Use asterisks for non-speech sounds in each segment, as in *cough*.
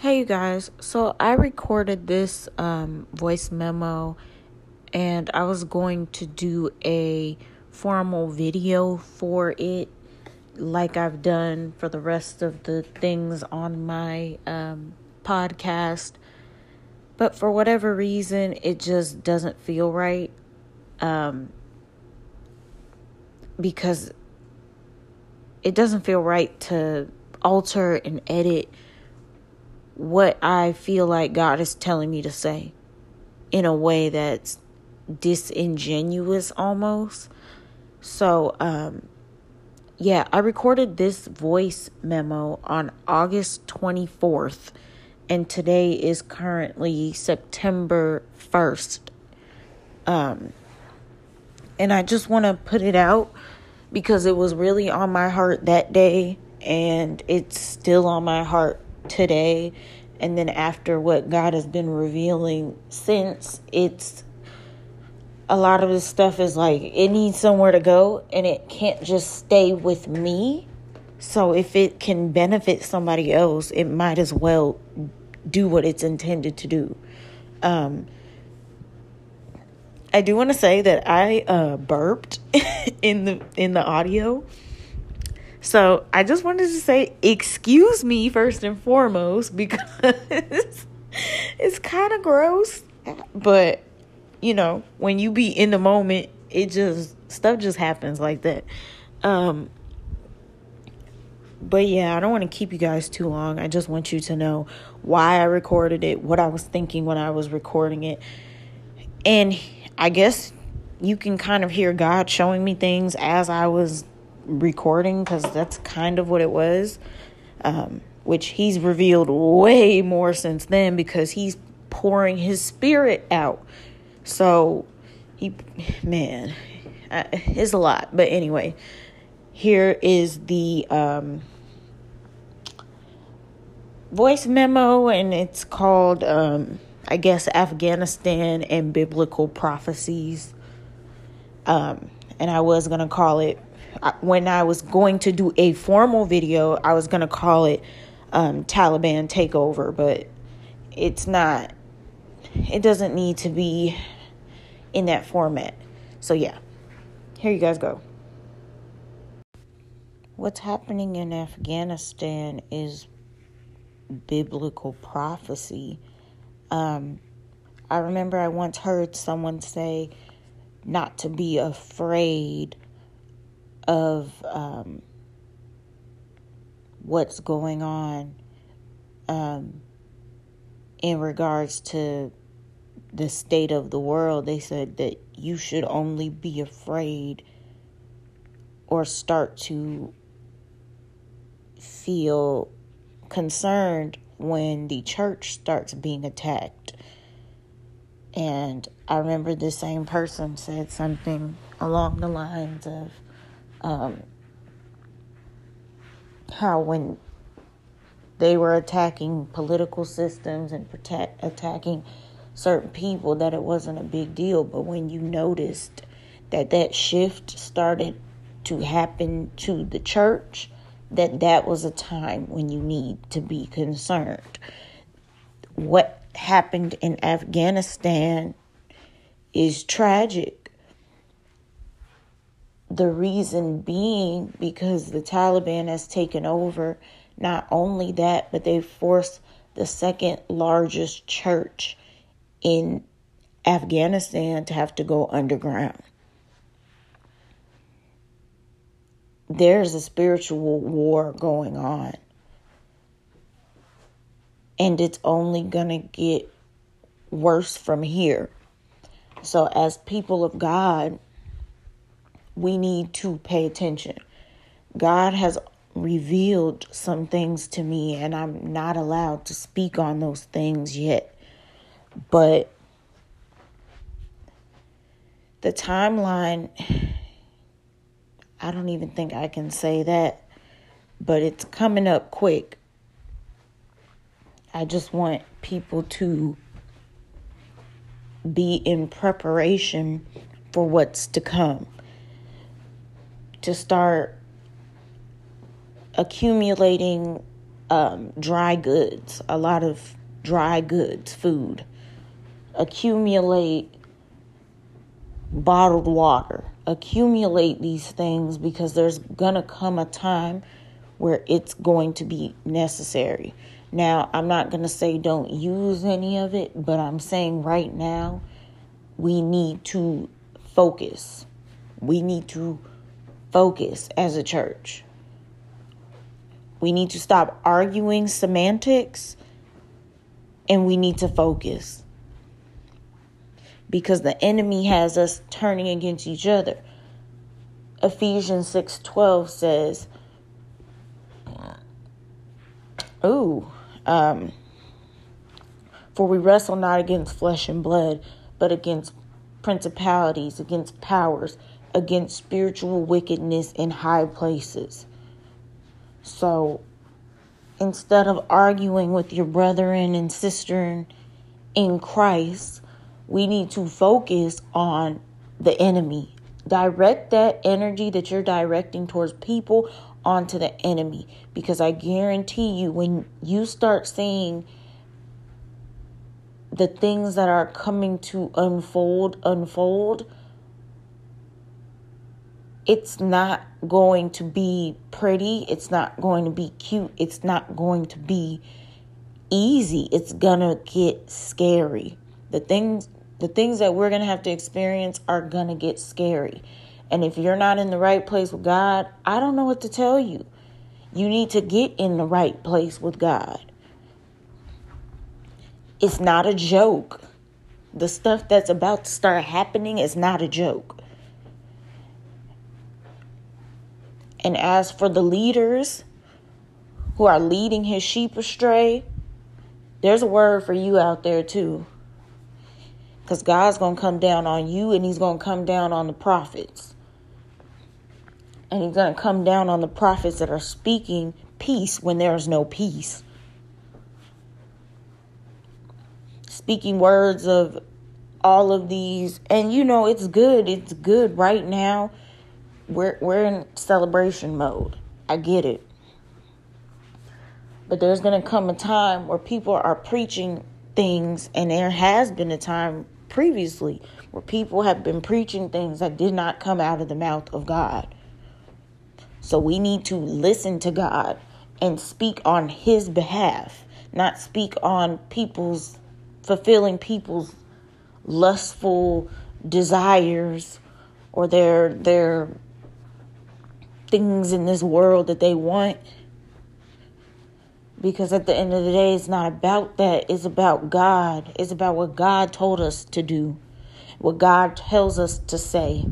Hey, you guys. So I recorded this um, voice memo and I was going to do a formal video for it, like I've done for the rest of the things on my um, podcast. But for whatever reason, it just doesn't feel right. Um, because it doesn't feel right to alter and edit what I feel like God is telling me to say in a way that's disingenuous almost. So, um, yeah, I recorded this voice memo on August 24th, and today is currently September 1st. Um, and I just want to put it out because it was really on my heart that day, and it's still on my heart today and then after what God has been revealing since it's a lot of this stuff is like it needs somewhere to go and it can't just stay with me. So if it can benefit somebody else, it might as well do what it's intended to do. Um, I do want to say that I uh, burped *laughs* in the in the audio. So I just wanted to say, excuse me first and foremost *laughs* because it's kind of gross, but you know, when you be in the moment, it just stuff just happens like that. Um, but yeah, I don't want to keep you guys too long. I just want you to know why I recorded it, what I was thinking when I was recording it. And I guess you can kind of hear God showing me things as I was recording because that's kind of what it was. Um, which he's revealed way more since then because he's pouring his spirit out. So he, man, it's a lot. But anyway, here is the um, voice memo, and it's called, um, I guess, Afghanistan and Biblical Prophecies. Um, and I was going to call it when I was going to do a formal video, I was going to call it um, Taliban Takeover, but it's not, it doesn't need to be in that format. So, yeah, here you guys go. What's happening in Afghanistan is biblical prophecy. Um, I remember I once heard someone say not to be afraid of um, what's going on um, in regards to the state of the world, they said that you should only be afraid or start to feel concerned when the church starts being attacked. And I remember the same person said something along the lines of, um, how when they were attacking political systems and protect, attacking certain people that it wasn't a big deal. But when you noticed that that shift started to happen to the church that that was a time when you need to be concerned. What happened in Afghanistan is tragic the reason being because the Taliban has taken over. Not only that, but they forced the second largest church in Afghanistan to have to go underground. There's a spiritual war going on. And it's only going to get worse from here. So, as people of God, we need to pay attention. God has revealed some things to me, and I'm not allowed to speak on those things yet. But the timeline, I don't even think I can say that, but it's coming up quick. I just want people to be in preparation for what's to come to start accumulating um, dry goods, a lot of dry goods, food. Accumulate bottled water. Accumulate these things because there's going to come a time where it's going to be necessary. Now, I'm not going to say don't use any of it, but I'm saying right now we need to focus. We need to focus as a church. We need to stop arguing semantics and we need to focus. Because the enemy has us turning against each other. Ephesians 6:12 says, "Ooh, um, for we wrestle not against flesh and blood, but against principalities, against powers, against spiritual wickedness in high places." So instead of arguing with your brethren and sister in Christ, we need to focus on the enemy. Direct that energy that you're directing towards people onto the enemy because I guarantee you when you start seeing the things that are coming to unfold unfold it's not going to be pretty. It's not going to be cute. It's not going to be easy. It's going to get scary. The things the things that we're going to have to experience are going to get scary. And if you're not in the right place with God, I don't know what to tell you. You need to get in the right place with God. It's not a joke. The stuff that's about to start happening is not a joke. And as for the leaders who are leading his sheep astray, there's a word for you out there too. Because God's going to come down on you and he's going to come down on the prophets. And he's going to come down on the prophets that are speaking peace when there is no peace. Speaking words of all of these. And you know, it's good. It's good right now we're we're in celebration mode. I get it. But there's going to come a time where people are preaching things and there has been a time previously where people have been preaching things that did not come out of the mouth of God. So we need to listen to God and speak on his behalf, not speak on people's fulfilling people's lustful desires or their their things in this world that they want. Because at the end of the day, it's not about that. It's about God. It's about what God told us to do, what God tells us to say.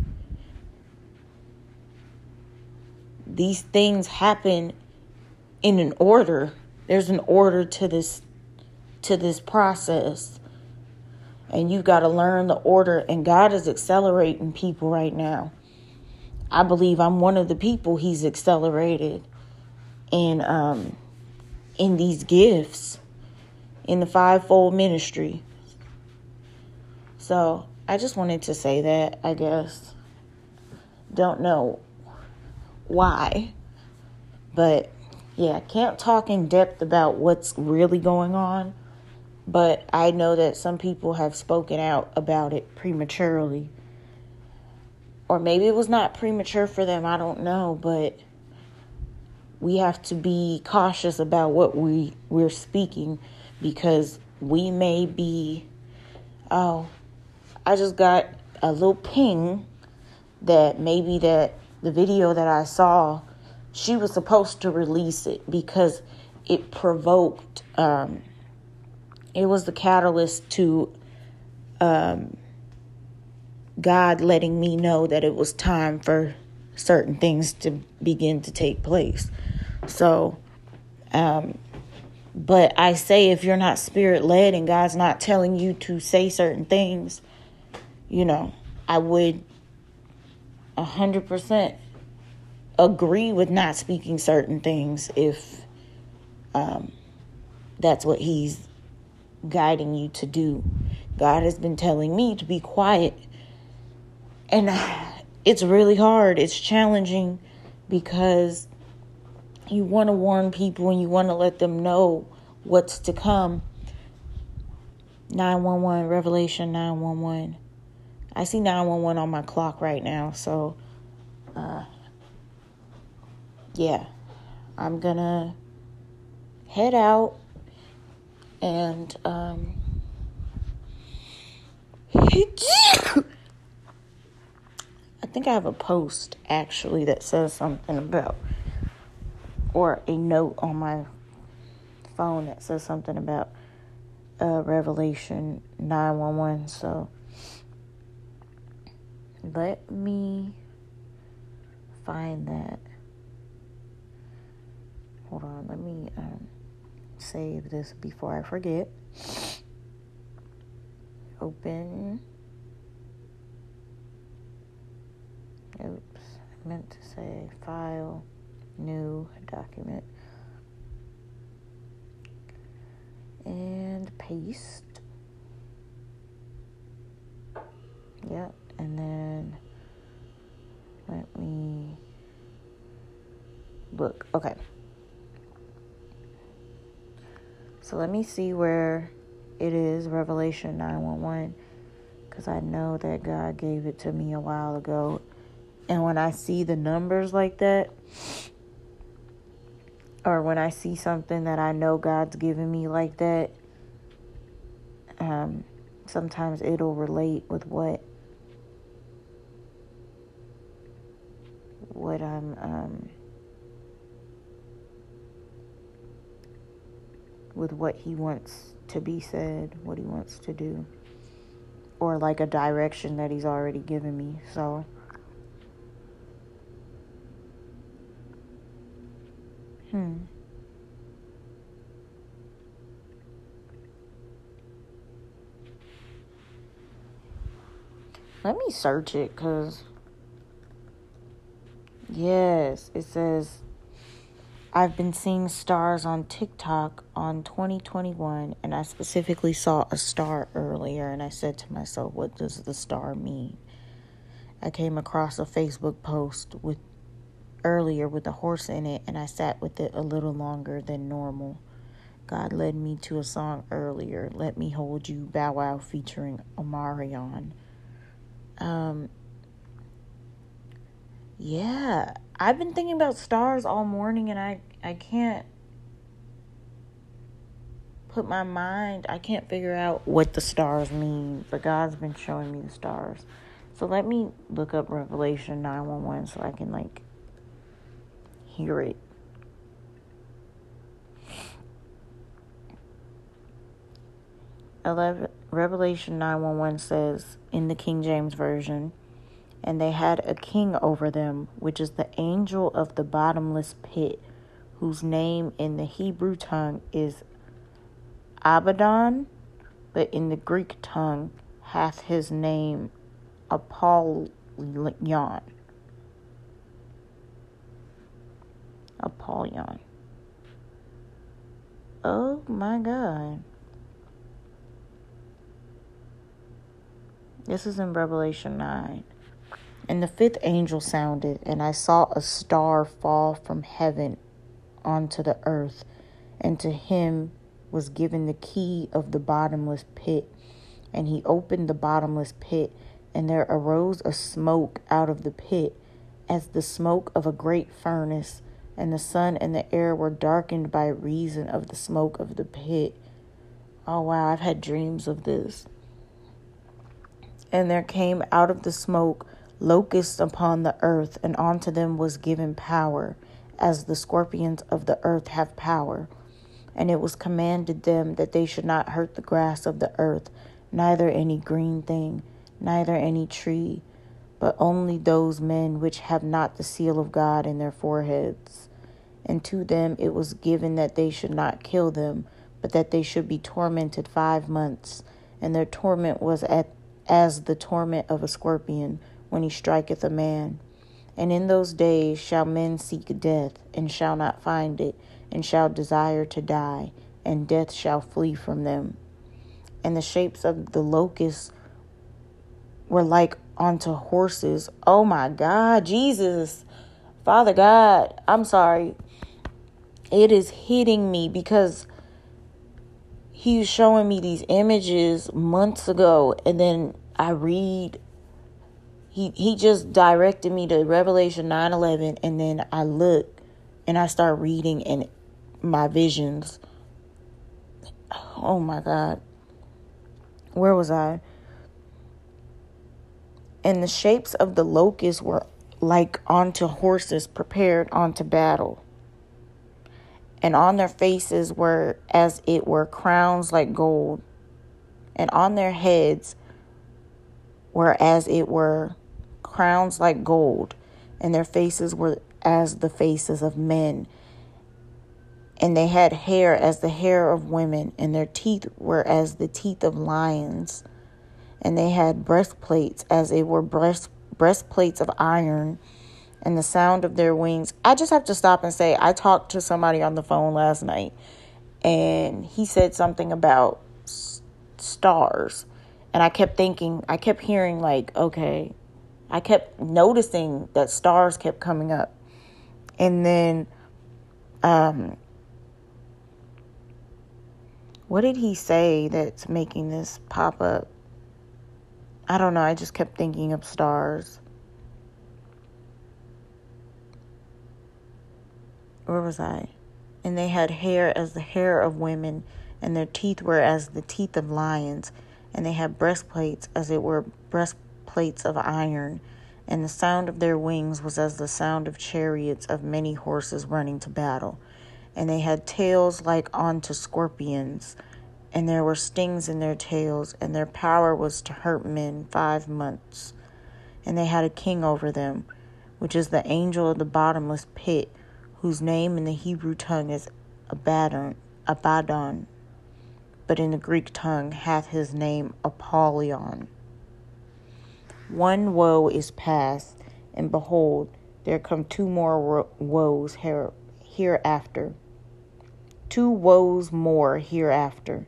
These things happen in an order. There's an order to this to this process. And you've got to learn the order and God is accelerating people right now. I believe I'm one of the people he's accelerated in um, in these gifts in the fivefold ministry. So I just wanted to say that, I guess. Don't know why. But yeah, can't talk in depth about what's really going on. But I know that some people have spoken out about it prematurely or maybe it was not premature for them, I don't know, but we have to be cautious about what we we're speaking because we may be oh I just got a little ping that maybe that the video that I saw she was supposed to release it because it provoked um, it was the catalyst to um, God letting me know that it was time for certain things to begin to take place. So, um, but I say if you're not spirit led and God's not telling you to say certain things, you know, I would a hundred percent agree with not speaking certain things if um, that's what He's guiding you to do. God has been telling me to be quiet and it's really hard. It's challenging because you want to warn people and you want to let them know what's to come. 911, Revelation 911. I see 911 on my clock right now, so uh, yeah, I'm gonna head out and um, think I have a post actually that says something about, or a note on my phone that says something about uh, Revelation 911. So let me find that. Hold on, let me um, save this before I forget. Open. Oops, I meant to say file, new document. And paste. Yep, and then let me look. Okay. So let me see where it is Revelation 911 because I know that God gave it to me a while ago. And when I see the numbers like that, or when I see something that I know God's given me like that, um, sometimes it'll relate with what what I'm um, with what he wants to be said, what he wants to do, or like a direction that he's already given me. So, hmm. Let me search it because, yes, it says I've been seeing stars on TikTok on 2021, and I specifically saw a star earlier, and I said to myself, What does the star mean? I came across a Facebook post with earlier with a horse in it, and I sat with it a little longer than normal. God led me to a song earlier, Let Me Hold You, Bow Wow featuring Omarion. Um, yeah, I've been thinking about stars all morning and I I can't put my mind, I can't figure out what the stars mean, but God's been showing me the stars. So let me look up Revelation 911 so I can like hear it. Eleven, Revelation 911 says in the King James Version, and they had a king over them, which is the angel of the bottomless pit, whose name in the Hebrew tongue is Abaddon, but in the Greek tongue hath his name Apollyon. Apollyon. Oh my God. This is in Revelation 9. And the fifth angel sounded, and I saw a star fall from heaven onto the earth, and to him was given the key of the bottomless pit. And he opened the bottomless pit, and there arose a smoke out of the pit, as the smoke of a great furnace, and the sun and the air were darkened by reason of the smoke of the pit. Oh, wow, I've had dreams of this. And there came out of the smoke locusts upon the earth, and unto them was given power, as the scorpions of the earth have power. And it was commanded them that they should not hurt the grass of the earth, neither any green thing, neither any tree, but only those men which have not the seal of God in their foreheads. And to them it was given that they should not kill them, but that they should be tormented five months. And their torment was at, as the torment of a scorpion when he striketh a man. And in those days shall men seek death, and shall not find it, and shall desire to die, and death shall flee from them. And the shapes of the locusts were like unto horses. Oh my God, Jesus, Father God, I'm sorry. It is hitting me because he's showing me these images months ago and then I read he he just directed me to Revelation 9:11 and then I look and I start reading and my visions. Oh my god. Where was I? And the shapes of the locusts were like onto horses prepared onto battle and on their faces were as it were crowns like gold, and on their heads were as it were crowns like gold, and their faces were as the faces of men. And they had hair as the hair of women, and their teeth were as the teeth of lions. And they had breastplates as it were breast, breastplates of iron and the sound of their wings. I just have to stop and say I talked to somebody on the phone last night and he said something about s- stars. And I kept thinking, I kept hearing like, okay, I kept noticing that stars kept coming up. And then um what did he say that's making this pop up? I don't know. I just kept thinking of stars. Where was I? And they had hair as the hair of women, and their teeth were as the teeth of lions, and they had breastplates as it were breastplates of iron, and the sound of their wings was as the sound of chariots of many horses running to battle. And they had tails like unto scorpions, and there were stings in their tails, and their power was to hurt men five months. And they had a king over them, which is the angel of the bottomless pit whose name in the Hebrew tongue is Abaddon, Abaddon, but in the Greek tongue hath his name Apollyon. One woe is past, and behold, there come two more woes here, hereafter. Two woes more hereafter.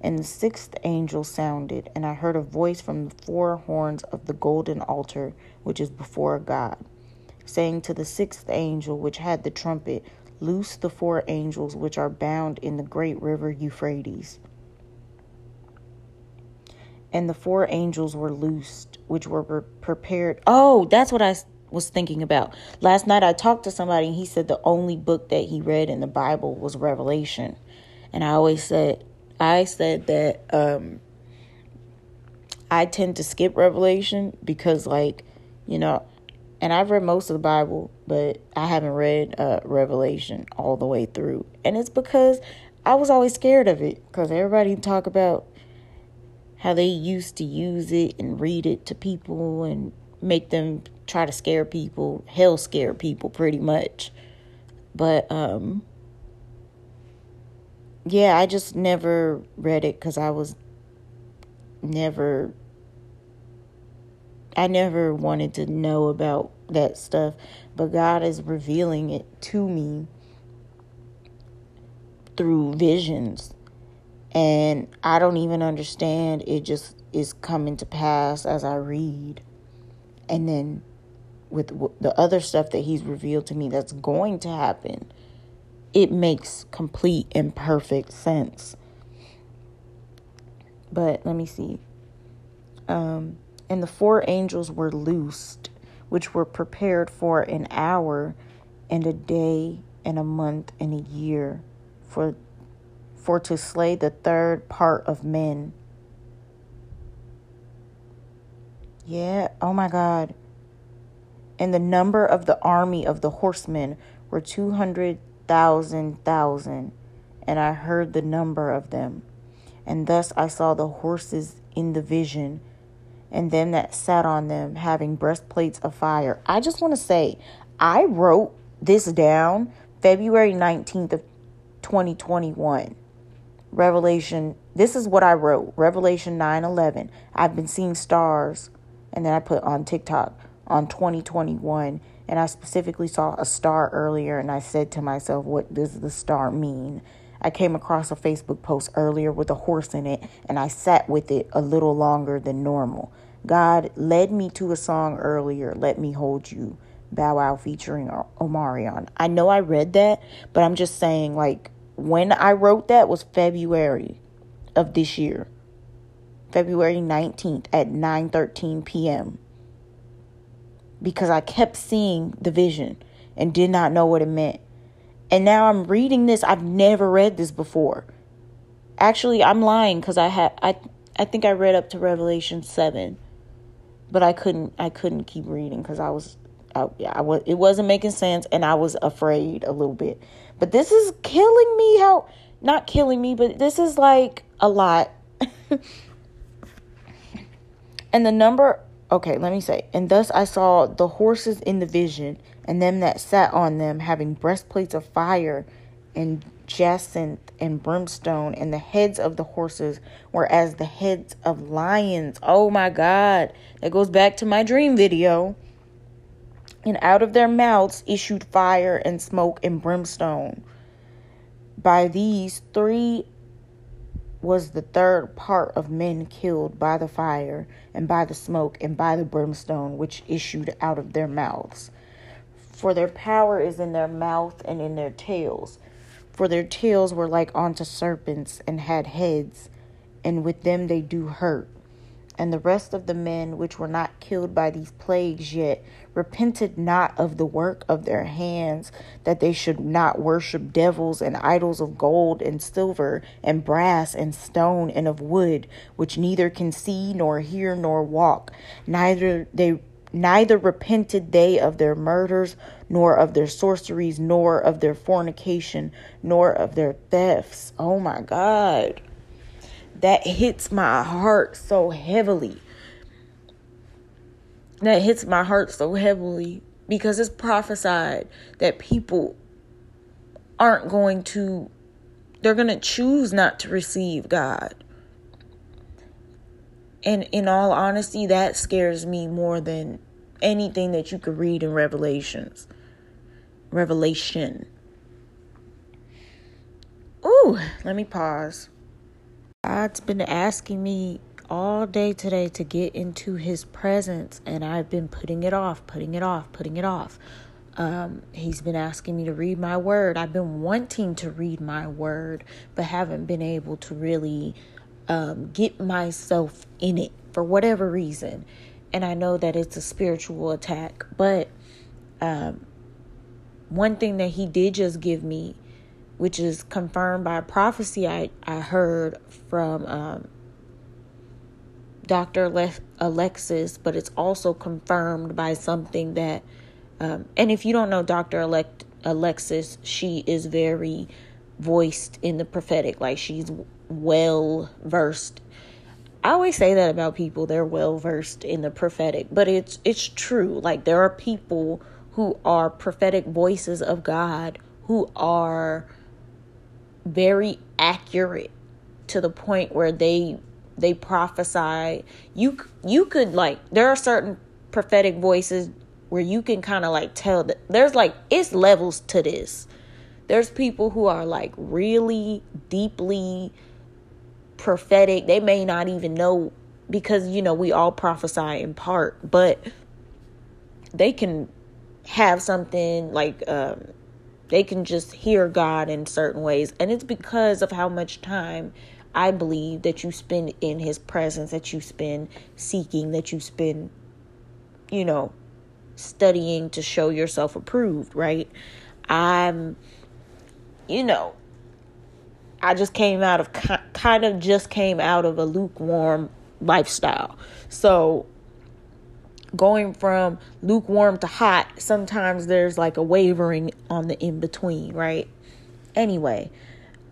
And the sixth angel sounded, and I heard a voice from the four horns of the golden altar which is before God saying to the sixth angel which had the trumpet, Loose the four angels which are bound in the great river Euphrates. And the four angels were loosed, which were prepared. Oh, that's what I was thinking about. Last night I talked to somebody and he said the only book that he read in the Bible was Revelation. And I always said, I said that um, I tend to skip Revelation because, like, you know, and I've read most of the Bible, but I haven't read uh, Revelation all the way through. And it's because I was always scared of it because everybody talk about how they used to use it and read it to people and make them try to scare people, hell scare people pretty much. But um yeah, I just never read it cuz I was never I never wanted to know about that stuff, but God is revealing it to me through visions. And I don't even understand. It just is coming to pass as I read. And then with the other stuff that He's revealed to me that's going to happen, it makes complete and perfect sense. But let me see. Um, and the four angels were loosed, which were prepared for an hour and a day and a month and a year for for to slay the third part of men. Yeah, oh my God. And the number of the army of the horsemen were two hundred thousand thousand, and I heard the number of them. And thus I saw the horses in the vision and them that sat on them having breastplates of fire. I just want to say, I wrote this down February 19th of 2021. Revelation, this is what I wrote. Revelation 9:11. I've been seeing stars and then I put on TikTok on 2021 and I specifically saw a star earlier and I said to myself, what does the star mean? I came across a Facebook post earlier with a horse in it, and I sat with it a little longer than normal. God led me to a song earlier, Let Me Hold You Bow Wow featuring Omarion. I know I read that, but I'm just saying, like, when I wrote that was February of this year. February 19th at 9:13 p.m. Because I kept seeing the vision and did not know what it meant. And now I'm reading this. I've never read this before. Actually, I'm lying cuz I had I I think I read up to Revelation 7. But I couldn't I couldn't keep reading cuz I was I, I was it wasn't making sense and I was afraid a little bit. But this is killing me how not killing me, but this is like a lot. *laughs* and the number okay, let me say, and thus I saw the horses in the vision, and them that sat on them having breastplates of fire and jacinth and brimstone, and the heads of the horses were as the heads of lions. Oh my God. That goes back to my dream video. And out of their mouths issued fire and smoke and brimstone. By these three was the third part of men killed by the fire, and by the smoke, and by the brimstone which issued out of their mouths. For their power is in their mouth and in their tails. For their tails were like unto serpents, and had heads, and with them they do hurt. And the rest of the men which were not killed by these plagues yet repented not of the work of their hands, that they should not worship devils and idols of gold and silver and brass and stone and of wood, which neither can see nor hear nor walk. Neither they neither repented they of their murders, nor of their sorceries, nor of their fornication, nor of their thefts. Oh my God that hits my heart so heavily. That hits my heart so heavily because it's prophesied that people aren't going to, they're going to choose not to receive God. And in all honesty, that scares me more than anything that you could read in Revelations. Revelation. Ooh, let me pause. God's been asking me all day today to get into his presence and I've been putting it off, putting it off, putting it off. Um, he's been asking me to read my word. I've been wanting to read my word, but haven't been able to really um, get myself in it for whatever reason. And I know that it's a spiritual attack, but um, one thing that he did just give me which is confirmed by a prophecy I, I heard from um, Dr. Le- Alexis, but it's also confirmed by something that, um, and if you don't know Dr. Elect- Alexis, she is very voiced in the prophetic, like she's well versed. I always say that about people; they're well versed in the prophetic, but it's it's true. Like there are people who are prophetic voices of God who are very accurate to the point where they they prophesy you you could like there are certain prophetic voices where you can kind of like tell that there's like it's levels to this. There's people who are like really deeply prophetic. They may not even know because you know we all prophesy in part but they can have something like um they can just hear God in certain ways. And it's because of how much time I believe that you spend in His presence, that you spend seeking, that you spend, you know, studying to show yourself approved, right? I'm, you know, I just came out of kind of just came out of a lukewarm lifestyle. So going from lukewarm to hot, sometimes there's like a wavering on the in between, right? Anyway,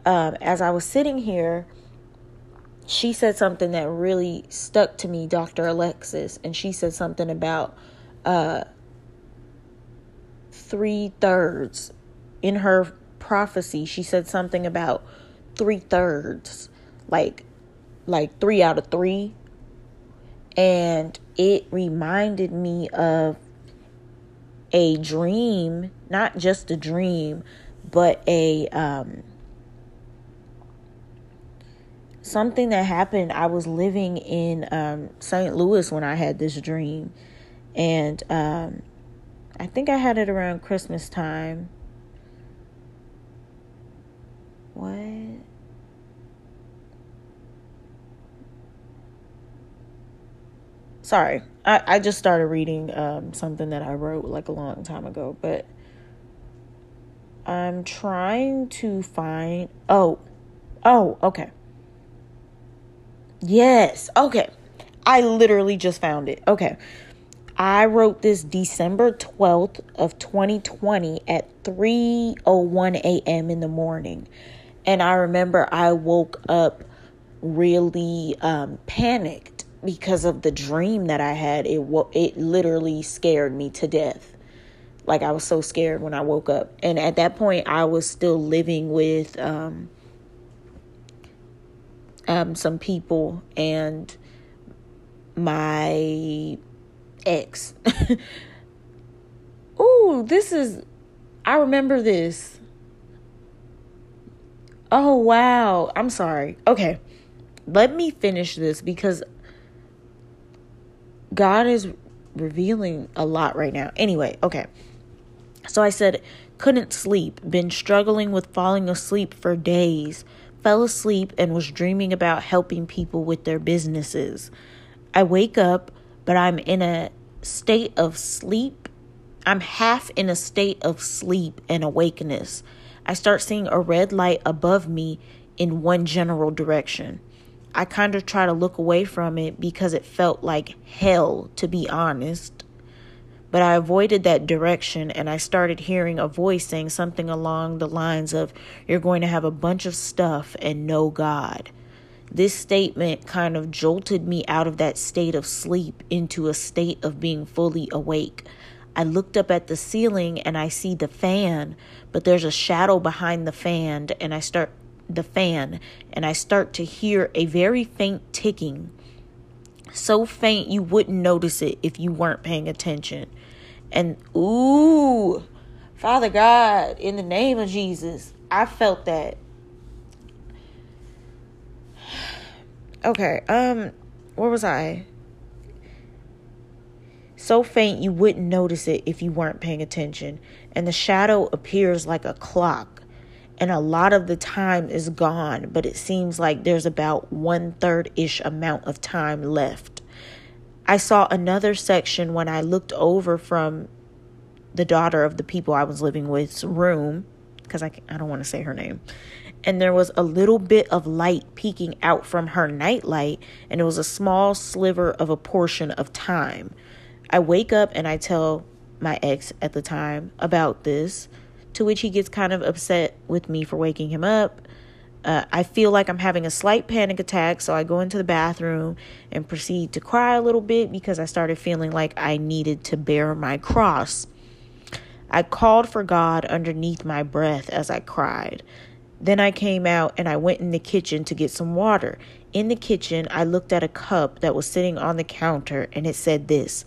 um, as I was sitting here, she said something that really stuck to me, Dr. Alexis, and she said something about uh, three thirds in her prophecy. She said something about three thirds, like like three out of three and it reminded me of a dream, not just a dream, but a um, something that happened. I was living in um, St. Louis when I had this dream, and um, I think I had it around Christmas time. What? Sorry, I, I just started reading um, something that I wrote like a long time ago, but I'm trying to find. Oh, oh, okay. Yes, okay. I literally just found it. Okay. I wrote this December 12th of 2020 at 3:01 a.m. in the morning. And I remember I woke up really um, panicked because of the dream that I had. It it literally scared me to death. Like I was so scared when I woke up. And at that point I was still living with um, um, some people and my ex. *laughs* Ooh, this is I remember this. Oh wow. I'm sorry. Okay. Let me finish this because God is revealing a lot right now. Anyway, okay. So I said, couldn't sleep, been struggling with falling asleep for days, fell asleep and was dreaming about helping people with their businesses. I wake up, but I'm in a state of sleep. I'm half in a state of sleep and awakeness. I start seeing a red light above me in one general direction. I kind of try to look away from it because it felt like hell, to be honest. But I avoided that direction and I started hearing a voice saying something along the lines of, You're going to have a bunch of stuff and no God. This statement kind of jolted me out of that state of sleep into a state of being fully awake. I looked up at the ceiling and I see the fan, but there's a shadow behind the fan and I start the fan and I start to hear a very faint ticking. So faint you wouldn't notice it if you weren't paying attention. And ooh, Father God, in the name of Jesus, I felt that. *sighs* Okay, um, where was I? So faint you wouldn't notice it if you weren't paying attention. And the shadow appears like a clock and a lot of the time is gone, but it seems like there's about one third ish amount of time left. I saw another section when I looked over from the daughter of the people I was living with's room, because I, I don't want to say her name. And there was a little bit of light peeking out from her nightlight, and it was a small sliver of a portion of time. I wake up and I tell my ex at the time about this to which he gets kind of upset with me for waking him up. Uh, I feel like I'm having a slight panic attack, so I go into the bathroom and proceed to cry a little bit because I started feeling like I needed to bear my cross. I called for God underneath my breath as I cried. Then I came out and I went in the kitchen to get some water. In the kitchen, I looked at a cup that was sitting on the counter and it said this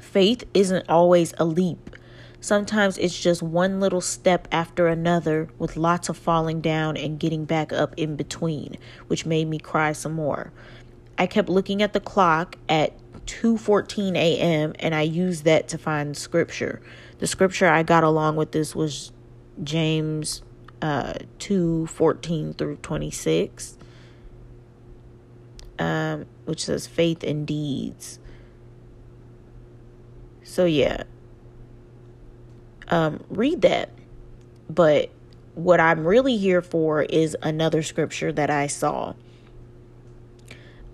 Faith isn't always a leap, Sometimes it's just one little step after another with lots of falling down and getting back up in between, which made me cry some more. I kept looking at the clock at 2:14 a.m. and I used that to find scripture. The scripture I got along with this was James uh 2:14 through 26. Um, which says faith and deeds. So yeah, um, read that. But what I'm really here for is another scripture that I saw.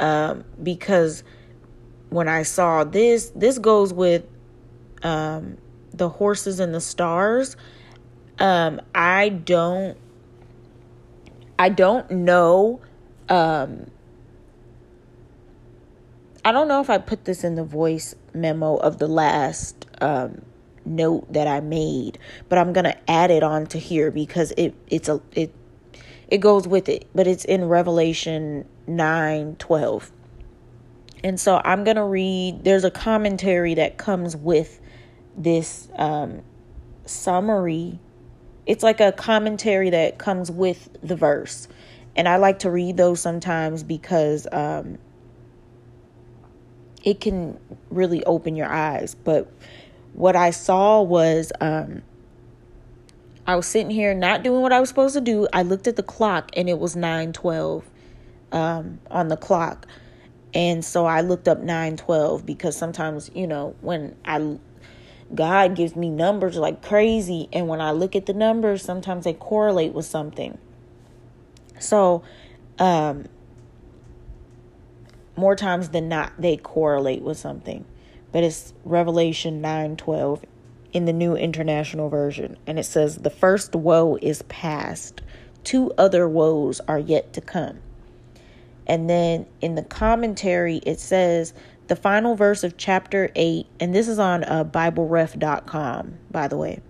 Um, because when I saw this, this goes with um, the horses and the stars. Um, I don't, I don't know. Um, I don't know if I put this in the voice memo of the last um, note that I made, but I'm gonna add it on to here because it it's a it it goes with it, but it's in Revelation 9 12. And so I'm gonna read there's a commentary that comes with this um summary. It's like a commentary that comes with the verse. And I like to read those sometimes because um it can really open your eyes. But what I saw was um, I was sitting here not doing what I was supposed to do. I looked at the clock and it was 9:12 um, on the clock. And so I looked up 912 because sometimes, you know, when I God gives me numbers like crazy and when I look at the numbers, sometimes they correlate with something. So, um more times than not they correlate with something. But it's Revelation 9:12 in the New International Version and it says the first woe is past. Two other woes are yet to come. And then in the commentary, it says the final verse of chapter 8, and this is on uh, BibleRef.com, by the way.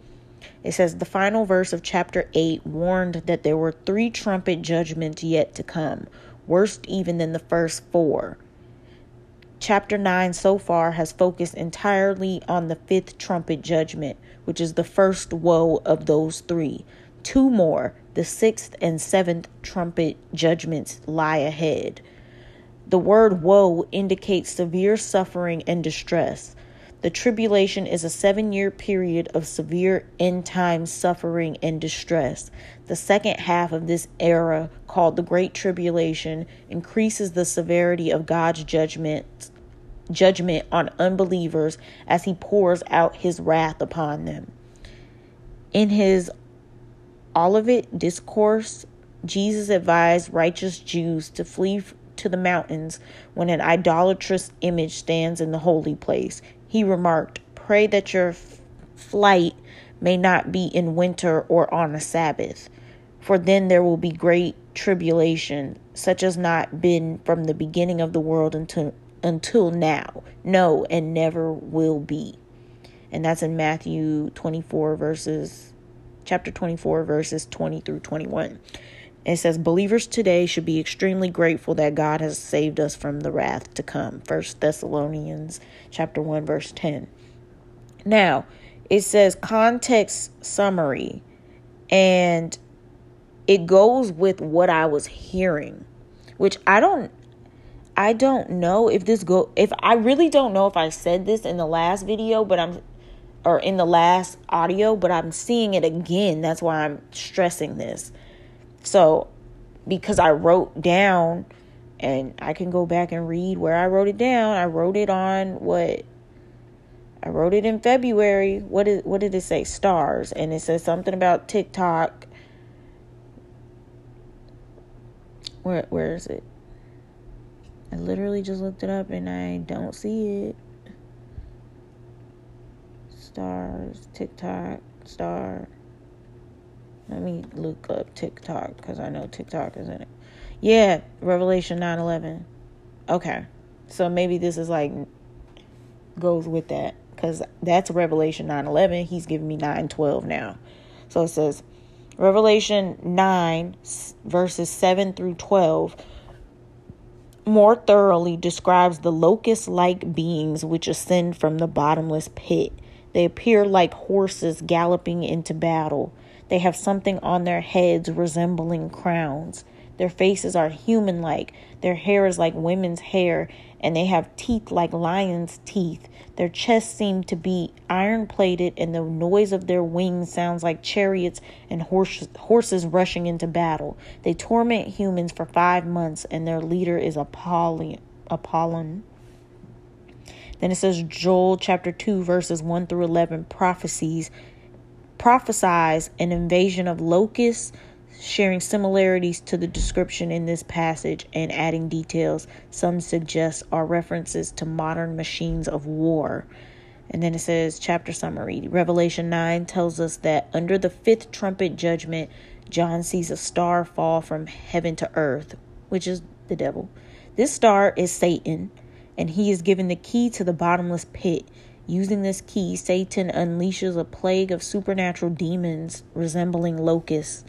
It says the final verse of chapter 8 warned that there were three trumpet judgments yet to come, worse even than the first four. Chapter 9 so far has focused entirely on the fifth trumpet judgment, which is the first woe of those three. Two more, the sixth and seventh trumpet judgments lie ahead. The word woe indicates severe suffering and distress. The tribulation is a seven year period of severe end time suffering and distress. The second half of this era, called the Great Tribulation, increases the severity of God's judgment, judgment on unbelievers as he pours out his wrath upon them. In his Olivet Discourse, Jesus advised righteous Jews to flee to the mountains when an idolatrous image stands in the holy place. He remarked, Pray that your flight may not be in winter or on a Sabbath, for then there will be great tribulation, such as not been from the beginning of the world until until now. No, and never will be. And that's in Matthew 24 verses chapter 24, verses 20 through 21. It says, Believers today should be extremely grateful that God has saved us from the wrath to come. First Thessalonians chapter 1, verse 10. Now, it says context summary, and it goes with what I was hearing, which I don't I don't know if this go if I really don't know if I said this in the last video, but I'm or in the last audio, but I'm seeing it again. That's why I'm stressing this. So, because I wrote down, and I can go back and read where I wrote it down. I wrote it on what I wrote it in February. What did what did it say? Stars, and it says something about TikTok. Where where is it? I literally just looked it up and I don't see it stars, TikTok, star. Let me look up TikTok because I know TikTok is in it. Yeah, Revelation 9 11. Okay. So maybe this is like goes with that because that's Revelation 9 11. He's giving me 9 12 now. So it says Revelation 9 verses 7 through 12 more thoroughly describes the locust like beings which ascend from the bottomless pit they appear like horses galloping into battle. They have something on their heads resembling crowns. Their faces are human like. Their hair is like women's hair, and they have teeth like lions' teeth. Their chests seem to be iron plated, and the noise of their wings sounds like chariots and horses, horses rushing into battle. They torment humans for five months, and their leader is Apollyon. Apollon. Then it says Joel chapter 2 verses 1 through 11 prophecies prophesies an invasion of locusts sharing similarities to the description in this passage and adding details some suggest are references to modern machines of war. And then it says, chapter summary Revelation 9 tells us that under the fifth trumpet judgment, John sees a star fall from heaven to earth, which is the devil. This star is Satan and he is given the key to the bottomless pit. Using this key, Satan unleashes a plague of supernatural demons resembling locusts.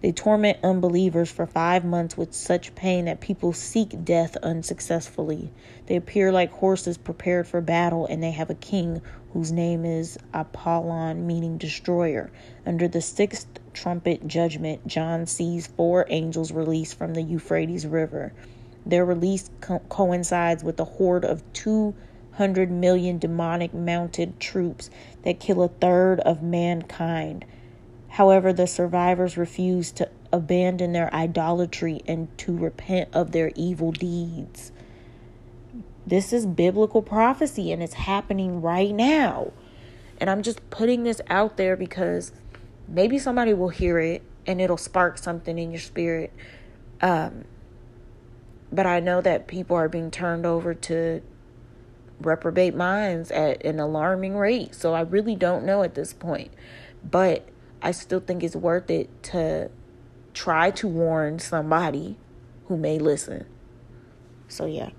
They torment unbelievers for five months with such pain that people seek death unsuccessfully. They appear like horses prepared for battle, and they have a king whose name is Apollyon, meaning destroyer. Under the sixth trumpet judgment, John sees four angels released from the Euphrates River. Their release co- coincides with the horde of two 200 million demonic mounted troops that kill a third of mankind. However, the survivors refuse to abandon their idolatry and to repent of their evil deeds. This is biblical prophecy and it's happening right now. And I'm just putting this out there because maybe somebody will hear it and it'll spark something in your spirit. Um, but I know that people are being turned over to reprobate minds at an alarming rate. So I really don't know at this point. But I still think it's worth it to try to warn somebody who may listen. So, yeah.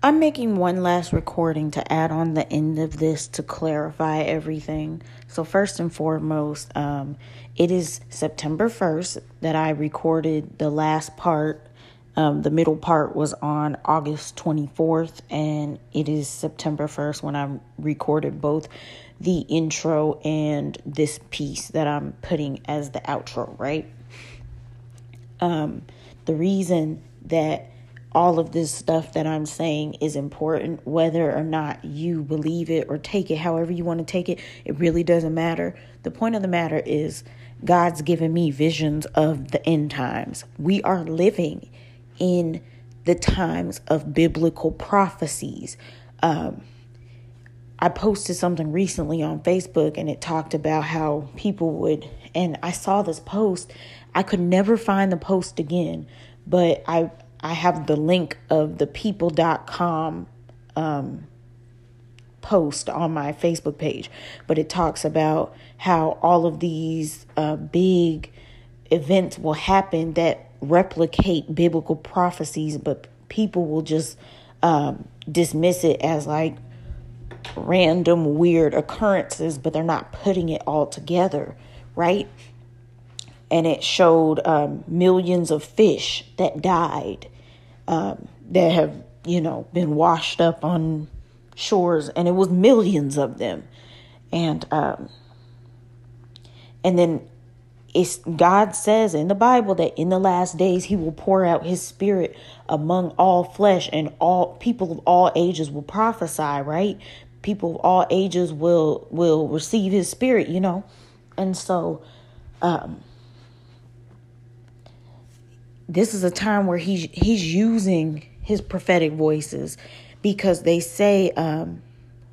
I'm making one last recording to add on the end of this to clarify everything. So, first and foremost, um, it is September 1st that I recorded the last part. Um, the middle part was on August 24th, and it is September 1st when I recorded both the intro and this piece that I'm putting as the outro, right? Um, the reason that all of this stuff that I'm saying is important, whether or not you believe it or take it however you want to take it. It really doesn't matter. The point of the matter is, God's given me visions of the end times. We are living in the times of biblical prophecies. Um, I posted something recently on Facebook and it talked about how people would, and I saw this post. I could never find the post again, but I I have the link of the people.com um, post on my Facebook page, but it talks about how all of these uh, big events will happen that replicate biblical prophecies, but people will just um, dismiss it as like random weird occurrences, but they're not putting it all together, right? and it showed um, millions of fish that died um, that have you know been washed up on shores and it was millions of them and um, and then it's God says in the Bible that in the last days he will pour out his spirit among all flesh and all people of all ages will prophesy right? People of all ages will will receive his spirit you know? And so um this is a time where he's he's using his prophetic voices because they say um,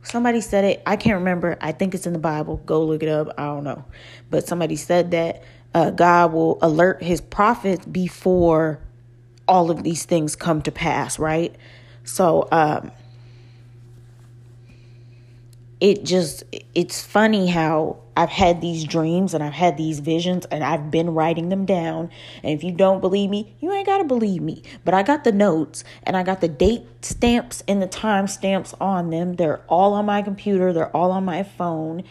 somebody said it. I can't remember. I think it's in the bible. Go look it up. I don't know. But somebody said that uh, god will alert his prophets before all of these things come to pass right? So um, it just it's funny how I've had these dreams and I've had these visions and I've been writing them down. And if you don't believe me, you ain't got to believe me. But I got the notes and I got the date stamps and the time stamps on them. They're all on my computer, they're all on my phone.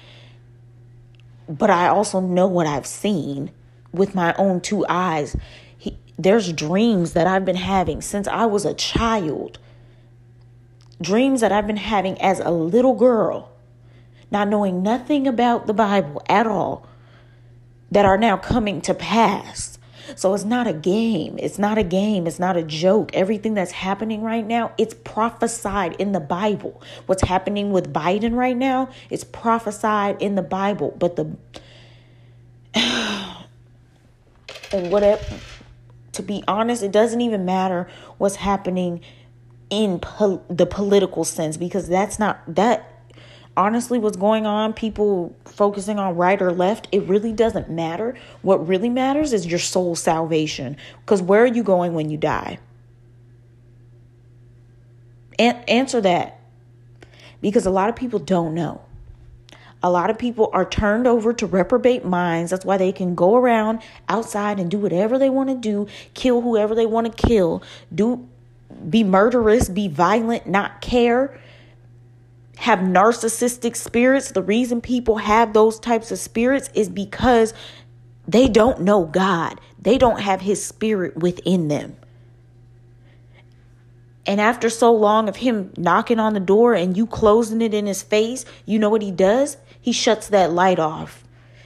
But I also know what I've seen with my own two eyes. He, there's dreams that I've been having since I was a child. Dreams that I've been having as a little girl not knowing nothing about the Bible at all, that are now coming to pass. So it's not a game. It's not a game. It's not a joke. Everything that's happening right now, it's prophesied in the Bible. What's happening with Biden right now, it's prophesied in the Bible. But the *sighs* and whatever to be honest, it doesn't even matter what's happening in pol- the political sense because that's not that honestly what's going on, people focusing on right or left, it really doesn't matter. What really matters is your soul salvation. Because where are you going when you die? An- answer that. Because a lot of people don't know. A lot of people are turned over to reprobate minds. That's why they can go around outside and do whatever they want to do, kill whoever they want to kill, do be murderous, be violent, not care have narcissistic spirits, the reason people have those types of spirits is because they don't know God. They don't have His Spirit within them. And after so long of Him knocking on the door and you closing it in His face, you know what He does? He shuts that light off.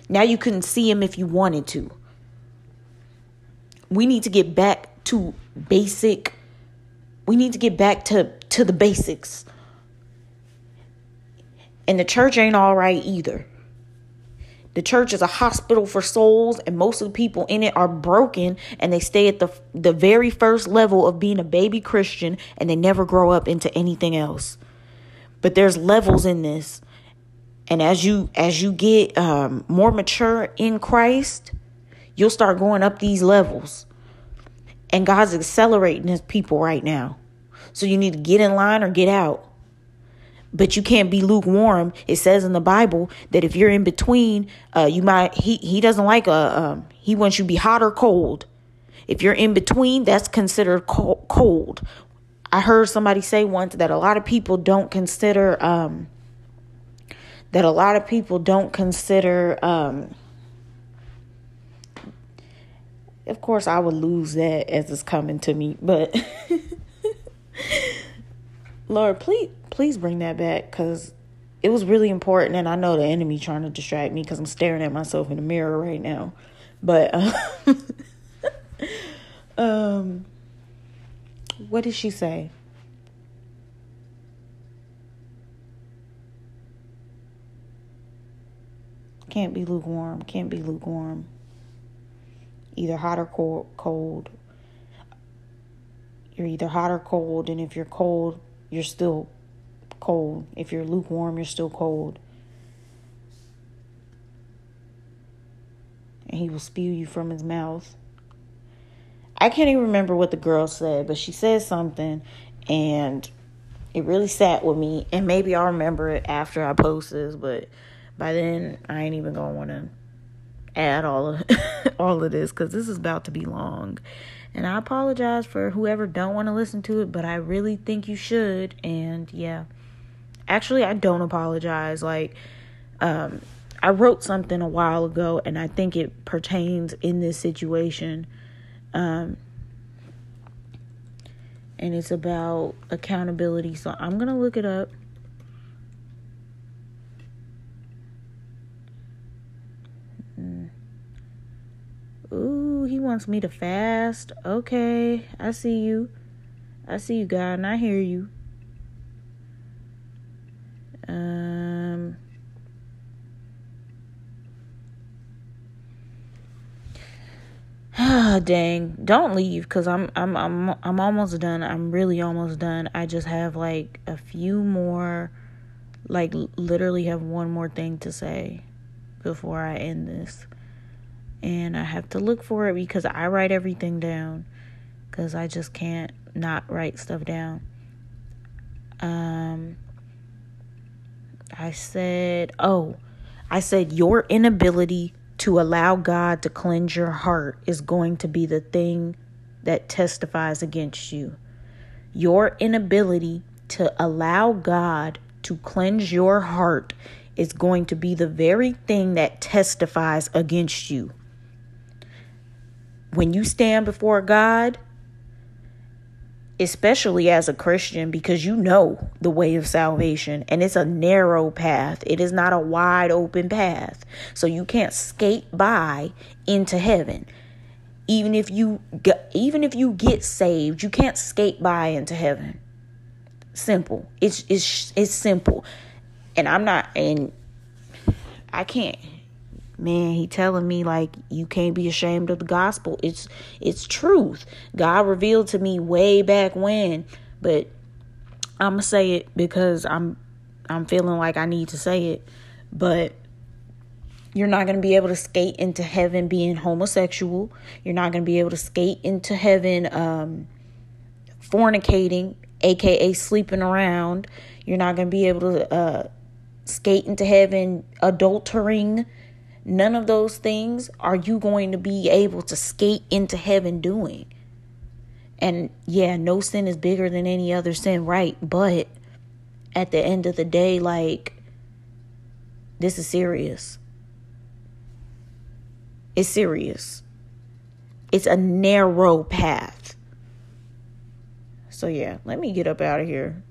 Now you couldn't see Him if you wanted to. We need to get back to basic, we need to get back to to the basics. And the church ain't all right either. The church is a hospital for souls, and most of the people in it are broken and they stay at the, the very first level of being a baby Christian and they never grow up into anything else. But there's levels in this. And as you as you get um, more mature in Christ, you'll start going up these levels. And God's accelerating his people right now. So you need to get in line or get out. But you can't be lukewarm. It says in the Bible that if you're in between, uh, you might he he doesn't like a um, he wants you to be hot or cold. If you're in between, that's considered cold. I heard somebody say once that a lot of people don't consider um, that a lot of people don't consider um, of course I would lose that as it's coming to me, but *laughs* Lord, please please bring that back cuz it was really important and I know the enemy trying to distract me cuz I'm staring at myself in the mirror right now. But uh, *laughs* um what did she say? Can't be lukewarm, can't be lukewarm either hot or cold. You're either hot or cold, and if you're cold, you're still cold. If you're lukewarm, you're still cold. And he will spew you from his mouth. I can't even remember what the girl said, but she said something and it really sat with me. And maybe I'll remember it after I post this, but by then I ain't even gonna wanna add all of *laughs* all of this because this is about to be long. And I apologize for whoever don't want to listen to it, but I really think you should. And yeah, actually, I don't apologize. Like, um, I wrote something a while ago, and I think it pertains in this situation. Um, and it's about accountability. So I'm gonna look it up. Ooh, he wants me to fast. Okay, I see you. I see you, God, and I hear you. Um. Ah, *sighs* dang! Don't leave, cause I'm I'm I'm I'm almost done. I'm really almost done. I just have like a few more, like literally have one more thing to say before I end this and I have to look for it because I write everything down because I just can't not write stuff down. Um, I said, oh, I said, your inability to allow God to cleanse your heart is going to be the thing that testifies against you. Your inability to allow God to cleanse your heart is going to be the very thing that testifies against you when you stand before God, especially as a Christian, because you know the way of salvation and it's a narrow path, it is not a wide open path. So you can't skate by into heaven. Even if you get, even if you get saved, you can't skate by into heaven. Simple. It's it's it's simple. And I'm not and I can't man he telling me like you can't be ashamed of the gospel. It's it's truth. God revealed to me way back when but i'm gonna say it because i'm i'm feeling like i need to say it. But you're not going to be able to skate into heaven being homosexual. You're not going to be able to skate into heaven um fornicating aka sleeping around. You're not going to be able to uh skate into heaven adultering None of those things are you going to be able to skate into heaven doing. And yeah, no sin is bigger than any other sin, right? But at the end of the day, like, this is serious. It's serious. It's a narrow path. So yeah, let me get up out of here.